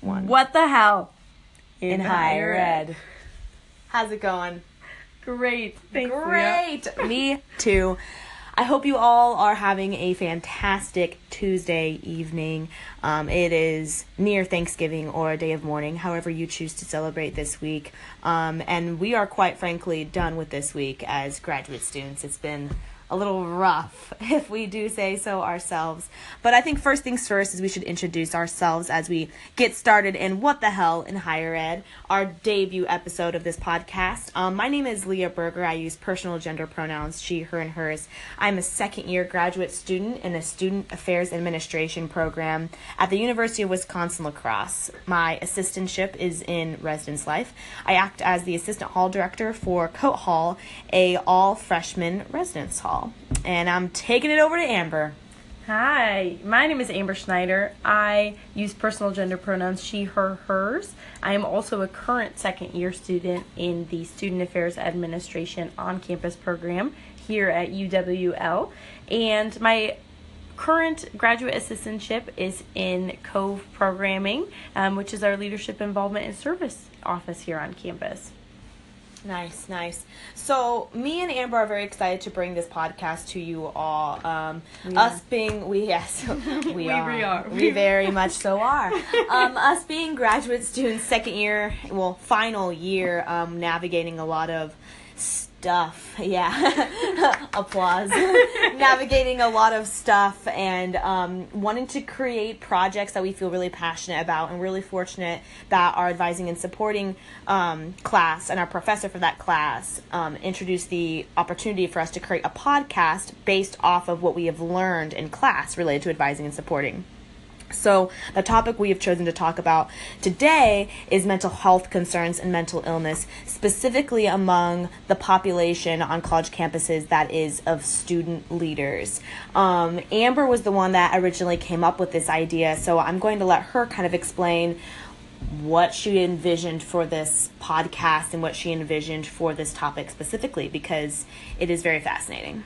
one. What the hell? In higher ed. How's it going? Great. Thanks. Great. Me too. I hope you all are having a fantastic Tuesday evening. Um, it is near Thanksgiving or a day of mourning, however you choose to celebrate this week. Um, and we are quite frankly done with this week as graduate students. It's been a little rough, if we do say so ourselves. But I think first things first is we should introduce ourselves as we get started in What the Hell in Higher Ed, our debut episode of this podcast. Um, my name is Leah Berger. I use personal gender pronouns she, her, and hers. I'm a second year graduate student in the Student Affairs Administration program at the University of Wisconsin La Crosse. My assistantship is in residence life. I act as the assistant hall director for Coate Hall, a all freshman residence hall. And I'm taking it over to Amber. Hi, my name is Amber Schneider. I use personal gender pronouns she, her, hers. I am also a current second year student in the Student Affairs Administration on campus program here at UWL. And my current graduate assistantship is in Cove Programming, um, which is our leadership involvement and service office here on campus. Nice, nice. So, me and Amber are very excited to bring this podcast to you all. Um, We us being, we yes, we, We are. really are. We very much so are. um, us being graduate students, second year, well, final year, um, navigating a lot of stuff. Yeah, applause. navigating a lot of stuff and um, wanting to create projects that we feel really passionate about, and really fortunate that our advising and supporting um, class and our professor for that class um, introduced the opportunity for us to create a podcast based off of what we have learned in class related to advising and supporting. So, the topic we have chosen to talk about today is mental health concerns and mental illness, specifically among the population on college campuses that is of student leaders. Um, Amber was the one that originally came up with this idea, so I'm going to let her kind of explain what she envisioned for this podcast and what she envisioned for this topic specifically because it is very fascinating.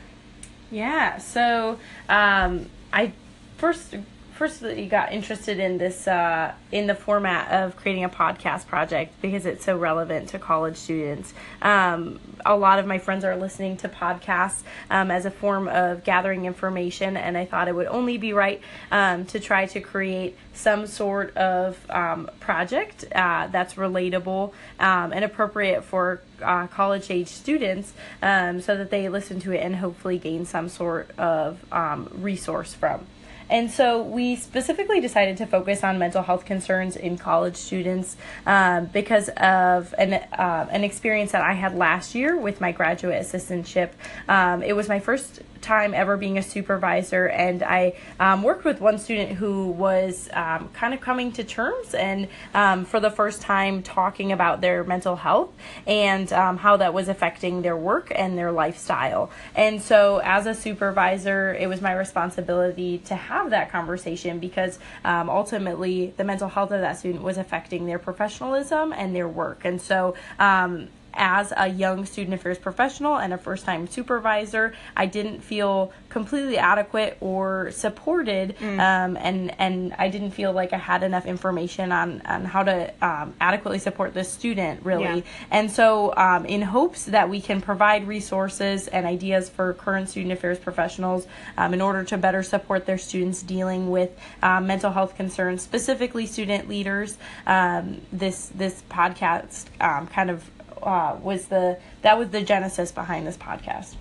Yeah, so um, I first first got interested in this uh, in the format of creating a podcast project because it's so relevant to college students. Um, a lot of my friends are listening to podcasts um, as a form of gathering information, and I thought it would only be right um, to try to create some sort of um, project uh, that's relatable um, and appropriate for uh, college age students um, so that they listen to it and hopefully gain some sort of resource from. And so we specifically decided to focus on mental health concerns in college students um, because of an, uh, an experience that I had last year with my graduate assistantship. Um, it was my first time ever being a supervisor, and I um, worked with one student who was um, kind of coming to terms and um, for the first time talking about their mental health and um, how that was affecting their work and their lifestyle. And so, as a supervisor, it was my responsibility to have that conversation because um, ultimately the mental health of that student was affecting their professionalism and their work. And so, um, as a young student affairs professional and a first time supervisor, I didn't feel completely adequate or supported, um, and and I didn't feel like I had enough information on on how to um, adequately support this student really. Yeah. And so, um, in hopes that we can provide resources and ideas for current student affairs professionals um, in order to better support their students dealing with um, mental health concerns, specifically student leaders, um, this this podcast um, kind of uh, was the that was the genesis behind this podcast.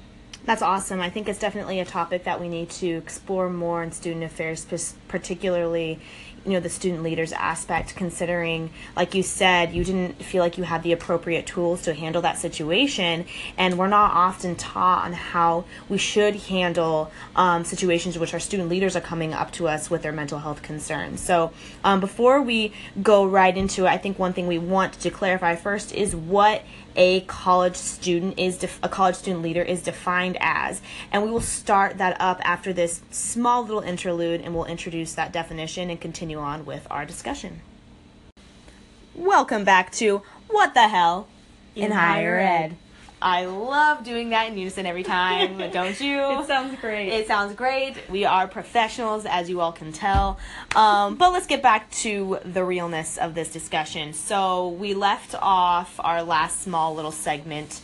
That's awesome. I think it's definitely a topic that we need to explore more in student affairs, particularly, you know, the student leaders aspect. Considering, like you said, you didn't feel like you had the appropriate tools to handle that situation, and we're not often taught on how we should handle um, situations which our student leaders are coming up to us with their mental health concerns. So, um, before we go right into it, I think one thing we want to clarify first is what a college student is def- a college student leader is defined as and we will start that up after this small little interlude and we'll introduce that definition and continue on with our discussion welcome back to what the hell in, higher ed I love doing that in unison every time, don't you? It sounds great. It sounds great. We are professionals, as you all can tell. Um, but let's get back to the realness of this discussion. So, we left off our last small little segment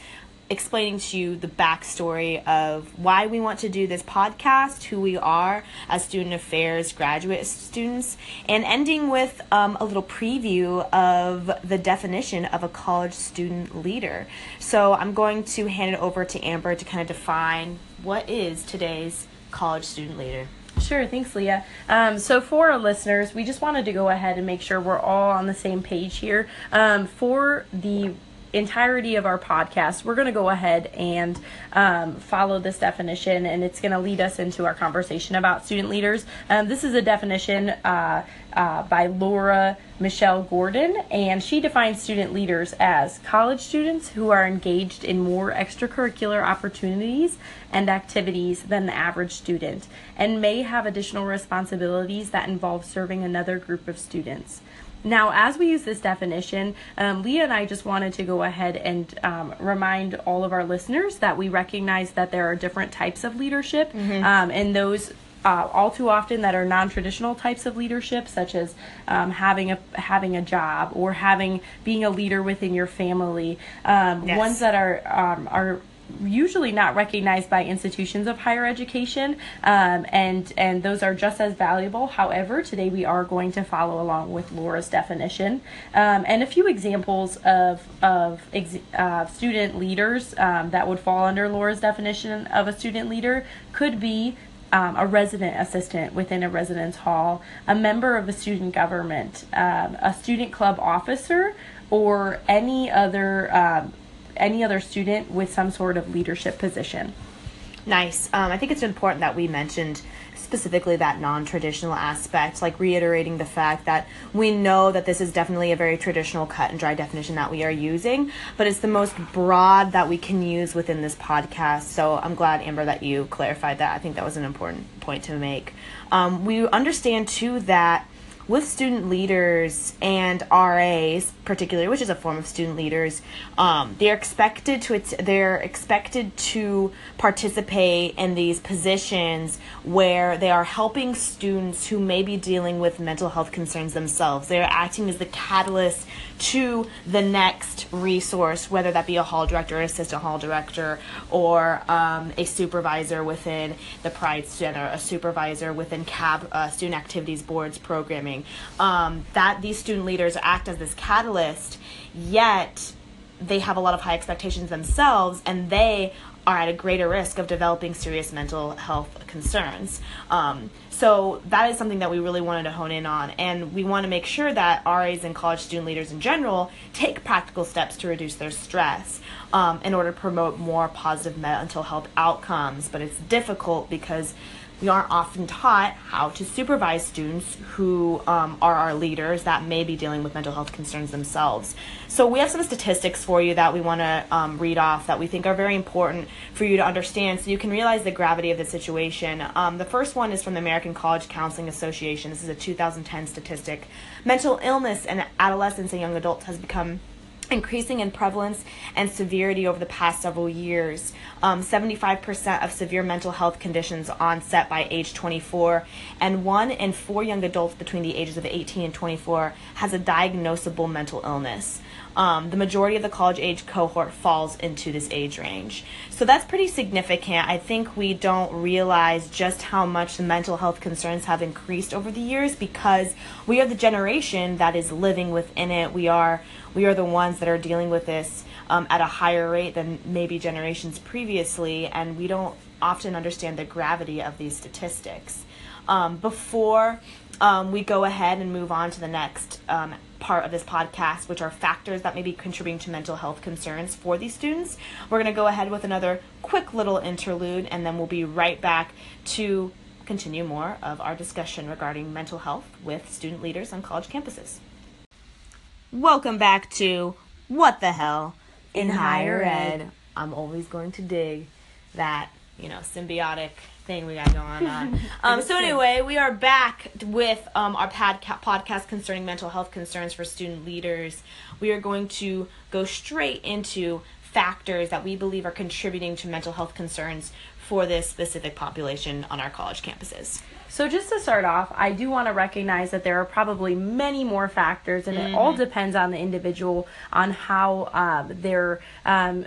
explaining to you the backstory of why we want to do this podcast, who we are as student affairs graduate students, and ending with um, a little preview of the definition of a college student leader. So I'm going to hand it over to Amber to kind of define what is today's college student leader. Sure, thanks, Leah. Um, so, for our listeners, we just wanted to go ahead and make sure we're all on the same page here. Um, for the entirety of our podcast, we're going to go ahead and um, follow this definition, and it's going to lead us into our conversation about student leaders. Um, this is a definition uh, uh, by Laura Michelle Gordon, and she defines student leaders as college students who are engaged in more extracurricular opportunities and activities than the average student, and may have additional responsibilities that involve serving another group of students. Now, as we use this definition, um, Leah and I just wanted to go ahead and um, remind all of our listeners that we recognize that there are different types of leadership, mm-hmm. um, and those uh, all too often that are non-traditional types of leadership, such as um, having a having a job or having being a leader within your family. Um, yes. Ones that are um, are usually not recognized by institutions of higher education, um, and and those are just as valuable. However, today we are going to follow along with Laura's definition um, and a few examples of of ex- uh, student leaders um, that would fall under Laura's definition of a student leader could be. Um, a resident assistant within a residence hall, a member of the student government, um, a student club officer, or any other um, any other student with some sort of leadership position. Nice. Um, I think it's important that we mentioned specifically that non traditional aspect, like reiterating the fact that we know that this is definitely a very traditional cut and dry definition that we are using, but it's the most broad that we can use within this podcast. So I'm glad, Amber, that you clarified that. I think that was an important point to make. Um, we understand too that with student leaders and RAs, particularly, which is a form of student leaders, um, they're expected to they're expected to participate in these positions where they are helping students who may be dealing with mental health concerns themselves. They're acting as the catalyst to the next resource, whether that be a hall director, an assistant hall director, or um, a supervisor within the Pride Center, a supervisor within CAB, uh, Student Activities Boards programming. Um, that these student leaders act as this catalyst, yet they have a lot of high expectations themselves, and they are at a greater risk of developing serious mental health concerns. Um, so that is something that we really wanted to hone in on, and we want to make sure that RAs and college student leaders in general take practical steps to reduce their stress um, in order to promote more positive mental health outcomes. But it's difficult because we aren't often taught how to supervise students who um, are our leaders that may be dealing with mental health concerns themselves. So, we have some statistics for you that we want to um, read off that we think are very important for you to understand so you can realize the gravity of the situation. Um, the first one is from the American College Counseling Association. This is a 2010 statistic. Mental illness in adolescents and young adults has become increasing in prevalence and severity over the past several years. Um, 75% of severe mental health conditions onset by age 24, and one in four young adults between the ages of 18 and 24 has a diagnosable mental illness. Um, the majority of the college age cohort falls into this age range. So that's pretty significant. I think we don't realize just how much the mental health concerns have increased over the years because we are the generation that is living within it. We are we are the ones that are dealing with this um, at a higher rate than maybe generations previously, and we don't often understand the gravity of these statistics. Um, before um, we go ahead and move on to the next um, part of this podcast, which are factors that may be contributing to mental health concerns for these students, we're going to go ahead with another quick little interlude, and then we'll be right back to continue more of our discussion regarding mental health with student leaders on college campuses. Welcome back to What the Hell in, in Higher ed. ed. I'm always going to dig that, you know, symbiotic thing we got going on. um, so anyway, we are back with um, our podca- podcast concerning mental health concerns for student leaders. We are going to go straight into factors that we believe are contributing to mental health concerns for this specific population on our college campuses. So, just to start off, I do want to recognize that there are probably many more factors, and mm-hmm. it all depends on the individual on how um, their um,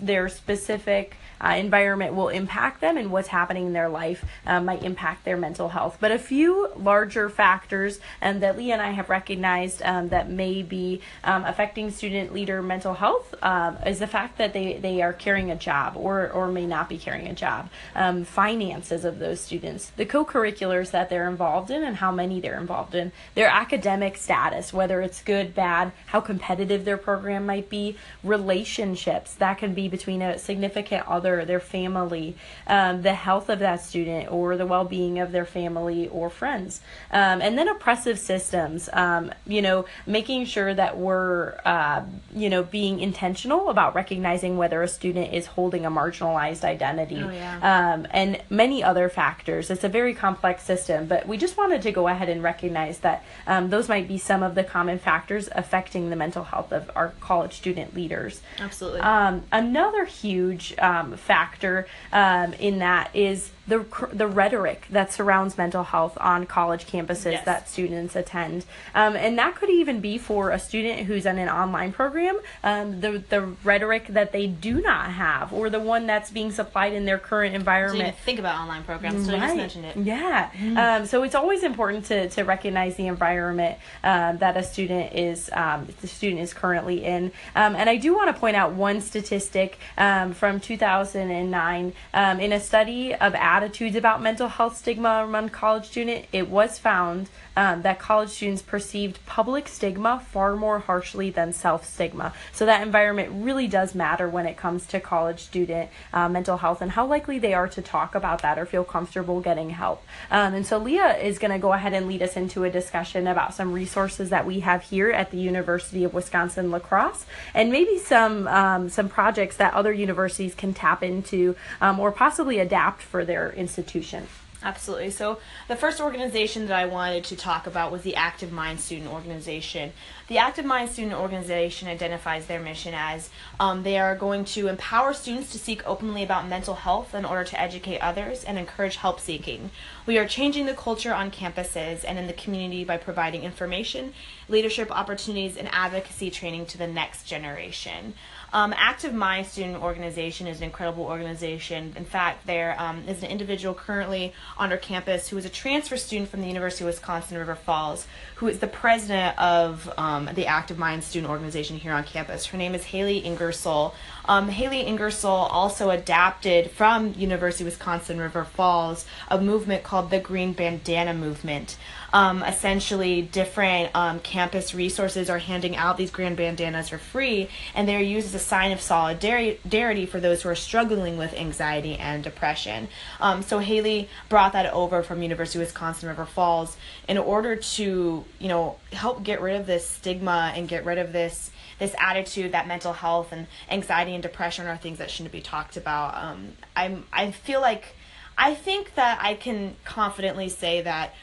their specific uh, environment will impact them and what's happening in their life uh, might impact their mental health. But a few larger factors um, that Leah and I have recognized um, that may be um, affecting student leader mental health um, is the fact that they, they are carrying a job or, or may not be carrying a job, um, finances of those students, the co curriculars that they're involved in and how many they're involved in, their academic status, whether it's good, bad, how competitive their program might be, relationships that can be between a significant other other, their family, um, the health of that student, or the well being of their family or friends. Um, and then oppressive systems, um, you know, making sure that we're, uh, you know, being intentional about recognizing whether a student is holding a marginalized identity oh, yeah. Um, and many other factors. It's a very complex system, but we just wanted to go ahead and recognize that um, those might be some of the common factors affecting the mental health of our college student leaders. Absolutely. Um, another huge um, factor um, in that is the the rhetoric that surrounds mental health on college campuses yes. that students attend, um, and that could even be for a student who's in an online program. Um, the the rhetoric that they do not have, or the one that's being supplied in their current environment. So think about online programs. So right. I just mentioned it. Yeah. Mm-hmm. Um, so it's always important to to recognize the environment uh, that a student is um, the student is currently in. Um, and I do want to point out one statistic um, from 2009 in a study of attitudes about mental health stigma among college students, it was found um, that college students perceived public stigma far more harshly than self stigma. So that environment really does matter when it comes to college student uh, mental health and how likely they are to talk about that or feel comfortable getting help. Um, and so Leah is going to go ahead and lead us into a discussion about some resources that we have here at the University of Wisconsin La Crosse and maybe some um, some projects that other universities can tap into um, or possibly adapt for their institution. Absolutely. So, the first organization that I wanted to talk about was the Active Mind Student Organization. The Active Mind Student Organization identifies their mission as um, they are going to empower students to seek openly about mental health in order to educate others and encourage help seeking. We are changing the culture on campuses and in the community by providing information, leadership opportunities, and advocacy training to the next generation. Um, Active Mind Student Organization is an incredible organization. In fact, there um, is an individual currently on our campus who is a transfer student from the University of Wisconsin River Falls, who is the president of um, the Active Mind Student Organization here on campus. Her name is Haley Ingersoll. Um, Haley Ingersoll also adapted from University of Wisconsin River Falls a movement called the Green Bandana Movement. Um, essentially, different um, campus resources are handing out these green bandanas for free, and they're used as a sign of solidarity for those who are struggling with anxiety and depression. Um, so Haley brought that over from University of Wisconsin River Falls in order to, you know, help get rid of this stigma and get rid of this this attitude that mental health and anxiety and depression are things that shouldn't be talked about. Um, I'm I feel like I think that I can confidently say that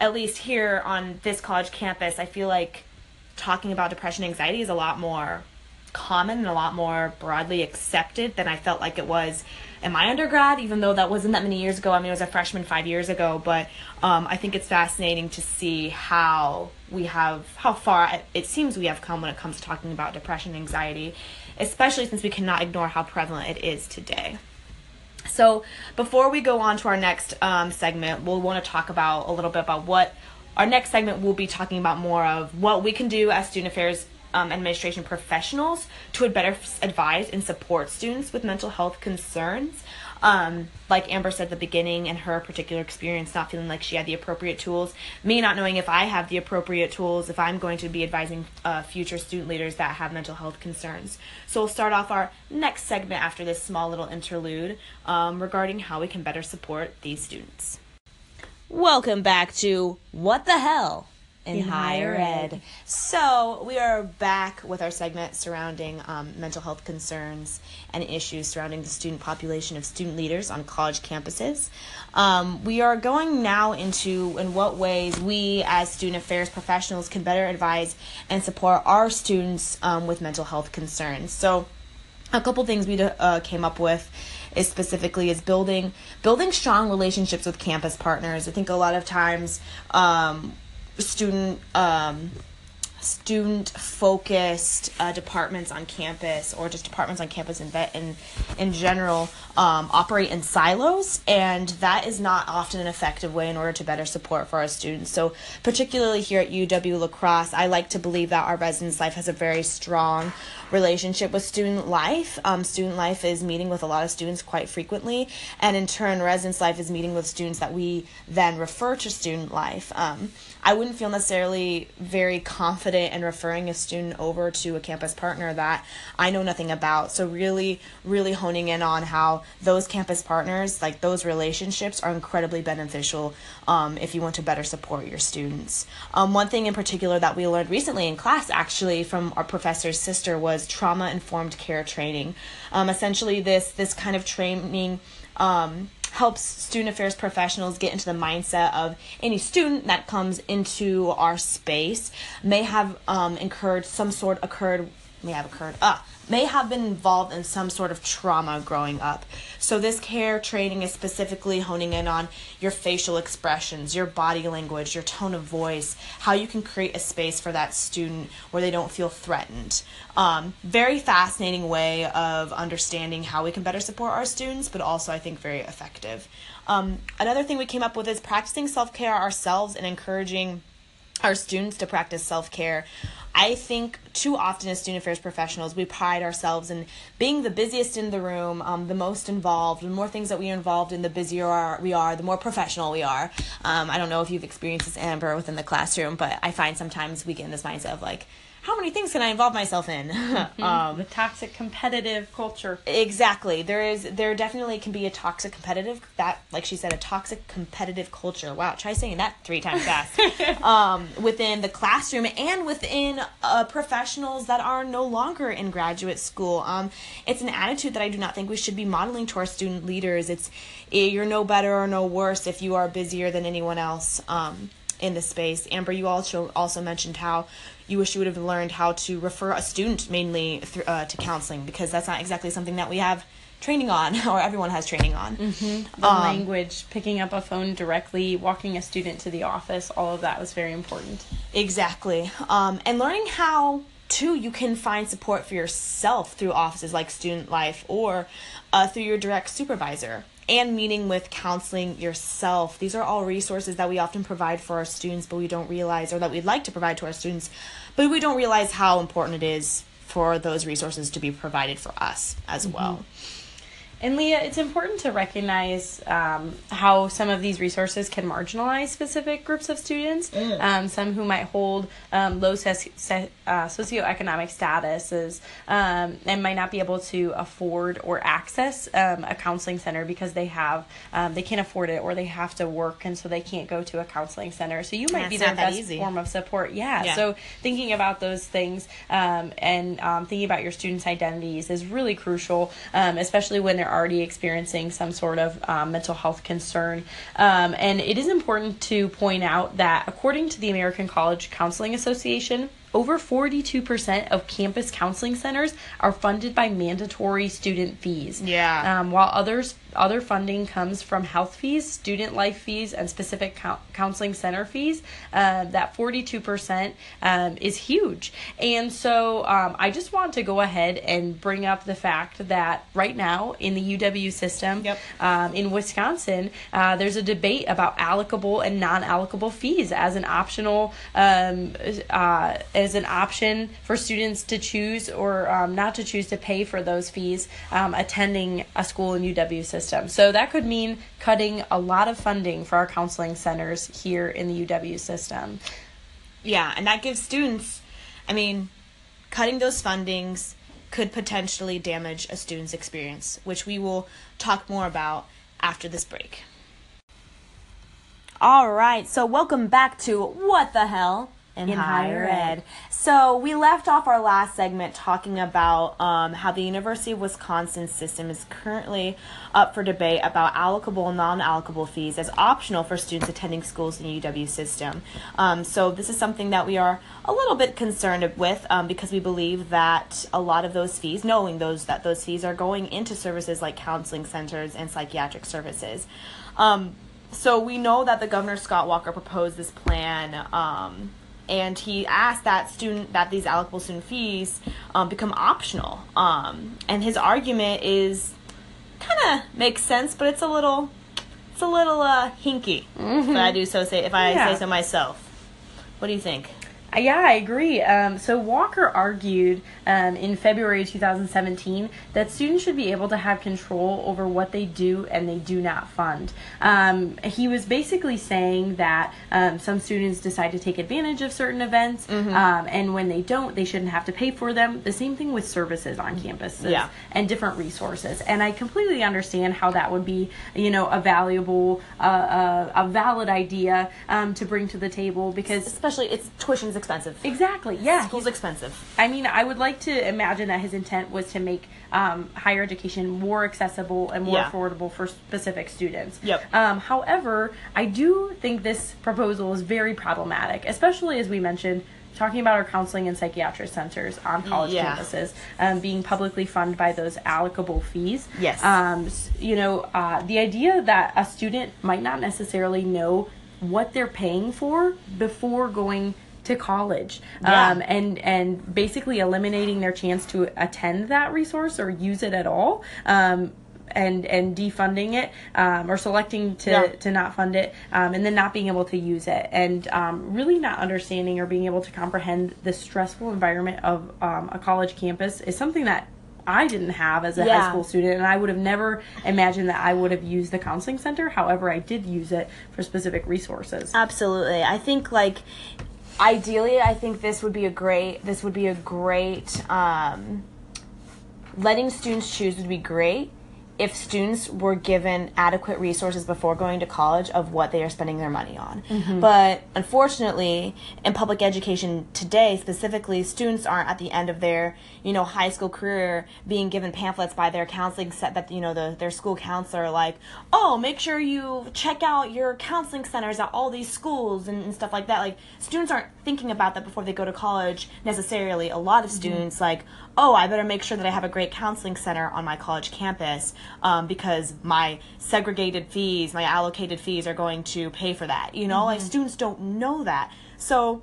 at least here on this college campus, I feel like talking about depression and anxiety is a lot more common and a lot more broadly accepted than I felt like it was in my undergrad, even though that wasn't that many years ago. I mean, I was a freshman five years ago, but um, I think it's fascinating to see how we have, how far it seems we have come when it comes to talking about depression and anxiety, especially since we cannot ignore how prevalent it is today. So, before we go on to our next um, segment, we'll want to talk about a little bit about what our next segment will be talking about more of what we can do as student affairs um, administration professionals to better advise and support students with mental health concerns. Um, like Amber said at the beginning, in her particular experience, not feeling like she had the appropriate tools, me not knowing if I have the appropriate tools, if I'm going to be advising uh, future student leaders that have mental health concerns. So we'll start off our next segment after this small little interlude um, regarding how we can better support these students. Welcome back to What the Hell? In, in higher ed. ed. So we are back with our segment surrounding um, mental health concerns and issues surrounding the student population of student leaders on college campuses. Um, we are going now into in what ways we as student affairs professionals can better advise and support our students um, with mental health concerns. So a couple things we uh, came up with is specifically is building building strong relationships with campus partners. I think a lot of times um, student um, student focused uh, departments on campus or just departments on campus in, in, in general um, operate in silos and that is not often an effective way in order to better support for our students. So particularly here at uw La Crosse i like to believe that our residence life has a very strong relationship with student life. Um, student life is meeting with a lot of students quite frequently and in turn residence life is meeting with students that we then refer to student life. Um, I wouldn't feel necessarily very confident in referring a student over to a campus partner that I know nothing about. So really, really honing in on how those campus partners, like those relationships, are incredibly beneficial um, if you want to better support your students. Um, one thing in particular that we learned recently in class, actually, from our professor's sister, was trauma informed care training. Um, essentially, this this kind of training. Um, helps student affairs professionals get into the mindset of any student that comes into our space may have um, incurred some sort occurred may have occurred uh, may have been involved in some sort of trauma growing up. So, this care training is specifically honing in on your facial expressions, your body language, your tone of voice, how you can create a space for that student where they don't feel threatened. Um, very fascinating way of understanding how we can better support our students, but also, I think, very effective. Um, another thing we came up with is practicing self care ourselves and encouraging our students to practice self care. I think too often as student affairs professionals, we pride ourselves in being the busiest in the room, um, the most involved. The more things that we are involved in, the busier we are, the more professional we are. Um, I don't know if you've experienced this, Amber, within the classroom, but I find sometimes we get in this mindset of like, how many things can I involve myself in? um, the toxic competitive culture. Exactly. There is there definitely can be a toxic competitive that like she said a toxic competitive culture. Wow, try saying that three times fast. um, within the classroom and within uh, professionals that are no longer in graduate school. Um, it's an attitude that I do not think we should be modeling to our student leaders. It's eh, you're no better or no worse if you are busier than anyone else. Um, in the space. Amber, you also also mentioned how you wish you would have learned how to refer a student mainly th- uh, to counseling because that's not exactly something that we have training on or everyone has training on. Mm-hmm. The um, language, picking up a phone directly, walking a student to the office, all of that was very important. Exactly. Um, and learning how too you can find support for yourself through offices like student life or uh, through your direct supervisor and meeting with counseling yourself. These are all resources that we often provide for our students, but we don't realize, or that we'd like to provide to our students, but we don't realize how important it is for those resources to be provided for us as mm-hmm. well. And Leah, it's important to recognize um, how some of these resources can marginalize specific groups of students. Mm. Um, some who might hold um, low ses- se- uh, socioeconomic statuses um, and might not be able to afford or access um, a counseling center because they have um, they can't afford it or they have to work and so they can't go to a counseling center. So you might yeah, be their best easy. form of support. Yeah. yeah. So thinking about those things and thinking about your students' identities is really crucial, especially when they're they're already experiencing some sort of um, mental health concern. Um, and it is important to point out that according to the American College Counseling Association, over 42% of campus counseling centers are funded by mandatory student fees. Yeah. Um, while others other funding comes from health fees, student life fees, and specific counseling center fees. Uh, that 42% um, is huge. And so um, I just want to go ahead and bring up the fact that right now in the UW system yep. um, in Wisconsin, uh, there's a debate about allocable and non allocable fees as an optional, um, uh, as an option for students to choose or um, not to choose to pay for those fees um, attending a school in UW system system. So that could mean cutting a lot of funding for our counseling centers here in the UW system. Yeah, and that gives students, I mean, cutting those fundings could potentially damage a student's experience, which we will talk more about after this break. All right, so welcome back to What the Hell in, higher ed. So we left off our last segment talking about um, how the University of Wisconsin system is currently up for debate about allocable and non-allocable fees as optional for students attending schools in the UW system. Um, so this is something that we are a little bit concerned with um, because we believe that a lot of those fees, knowing those that those fees are going into services like counseling centers and psychiatric services. Um, so we know that the governor Scott Walker proposed this plan um, and he asked that student that these allocable student fees um, become optional. Um, and his argument is kind of makes sense, but it's a little it's a little uh, hinky. If I do so say if I Yeah. say so myself. What do you think? Yeah, I agree. Um, so Walker argued um, in February 2017 that students should be able to have control over what they do and they do not fund. Um, he was basically saying that um, some students decide to take advantage of certain events, Mm-hmm. um, and when they don't, they shouldn't have to pay for them. The same thing with services on campuses Yeah. and different resources. And I completely understand how that would be, you know, a valuable, uh, uh, a valid idea um, to bring to the table because. Especially it's tuition's expensive. Exactly. Yeah. School's expensive. I mean, I would like to imagine that his intent was to make um, higher education more accessible and more Yeah. affordable for specific students. Yep. Um, however, I do think this proposal is very problematic, especially as we mentioned. Talking about our counseling and psychiatric centers on college Yeah. campuses um, being publicly funded by those allocable fees. Yes. Um, you know, uh, the idea that a student might not necessarily know what they're paying for before going to college Yeah. um, and and basically eliminating their chance to attend that resource or use it at all um, and and defunding it um, or selecting to, Yeah. to not fund it um, and then not being able to use it and um, really not understanding or being able to comprehend the stressful environment of um, a college campus is something that I didn't have as a Yeah. high school student, and I would have never imagined that I would have used the counseling center. However, I did use it for specific resources. Absolutely. I think like ideally I think this would be a great this would be a great um letting students choose would be great if students were given adequate resources before going to college of what they are spending their money on. Mm-hmm. But unfortunately, in public education today, specifically, students aren't at the end of their, you know, high school career being given pamphlets by their counseling set that, you know, the, their school counselor like, oh, make sure you check out your counseling centers at all these schools and, and stuff like that. Like, students aren't thinking about that before they go to college necessarily. A lot of mm-hmm. students, like, oh, I better make sure that I have a great counseling center on my college campus um, because my segregated fees, my allocated fees are going to pay for that. You know, like students don't know that. So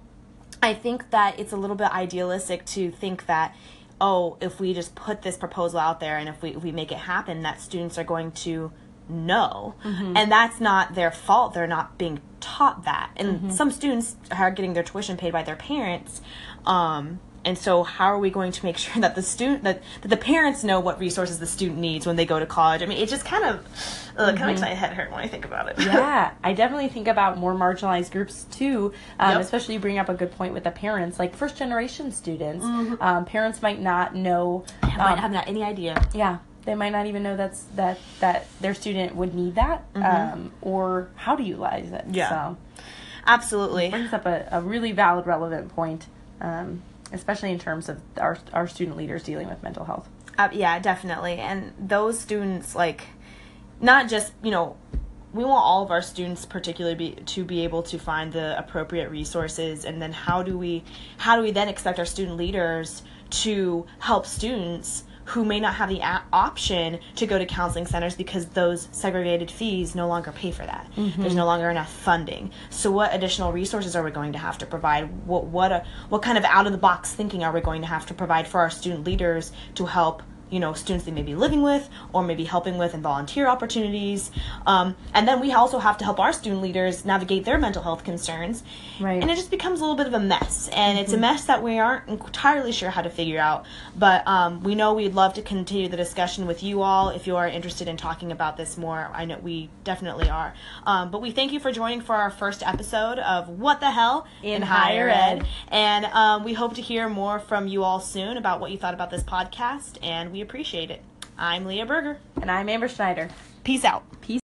I think that it's a little bit idealistic to think that, oh, if we just put this proposal out there and if we, if we make it happen, that students are going to know. And that's not their fault. They're not being taught that. And some students are getting their tuition paid by their parents. Um, and so how are we going to make sure that the student that, that the parents know what resources the student needs when they go to college? I mean, it just kind of uh, kind of makes my head hurt when I think about it. yeah, I definitely think about more marginalized groups too. Um, Yep. Especially you bring up a good point with the parents, like first generation students. Um, parents might not know. I might um, have not any idea. yeah, they might not even know that's that that their student would need that um, or how to utilize it. Yeah. So Absolutely. brings up a, a really valid, relevant point, um, especially in terms of our our student leaders dealing with mental health. Uh, yeah, definitely. And those students, like, not just you know, we want all of our students, particularly, be, to be able to find the appropriate resources. And then how do we, how do we then expect our student leaders to help students? Who may not have the a- option to go to counseling centers because those segregated fees no longer pay for that. Mm-hmm. There's no longer enough funding. So, what additional resources are we going to have to provide? What what a, what kind of out of the box thinking are we going to have to provide for our student leaders to help you know students they may be living with or maybe helping with in volunteer opportunities. Um, and then we also have to help our student leaders navigate their mental health concerns. Right. and it just becomes a little bit of a mess. And it's a mess that we aren't entirely sure how to figure out. But um, we know we'd love to continue the discussion with you all if you are interested in talking about this more. I know we definitely are. Um, but we thank you for joining for our first episode of what the hell In Higher Ed. and um, we hope to hear more from you all soon about what you thought about this podcast, and we appreciate it. I'm Leah Berger. And I'm Amber Schneider. Peace out. Peace.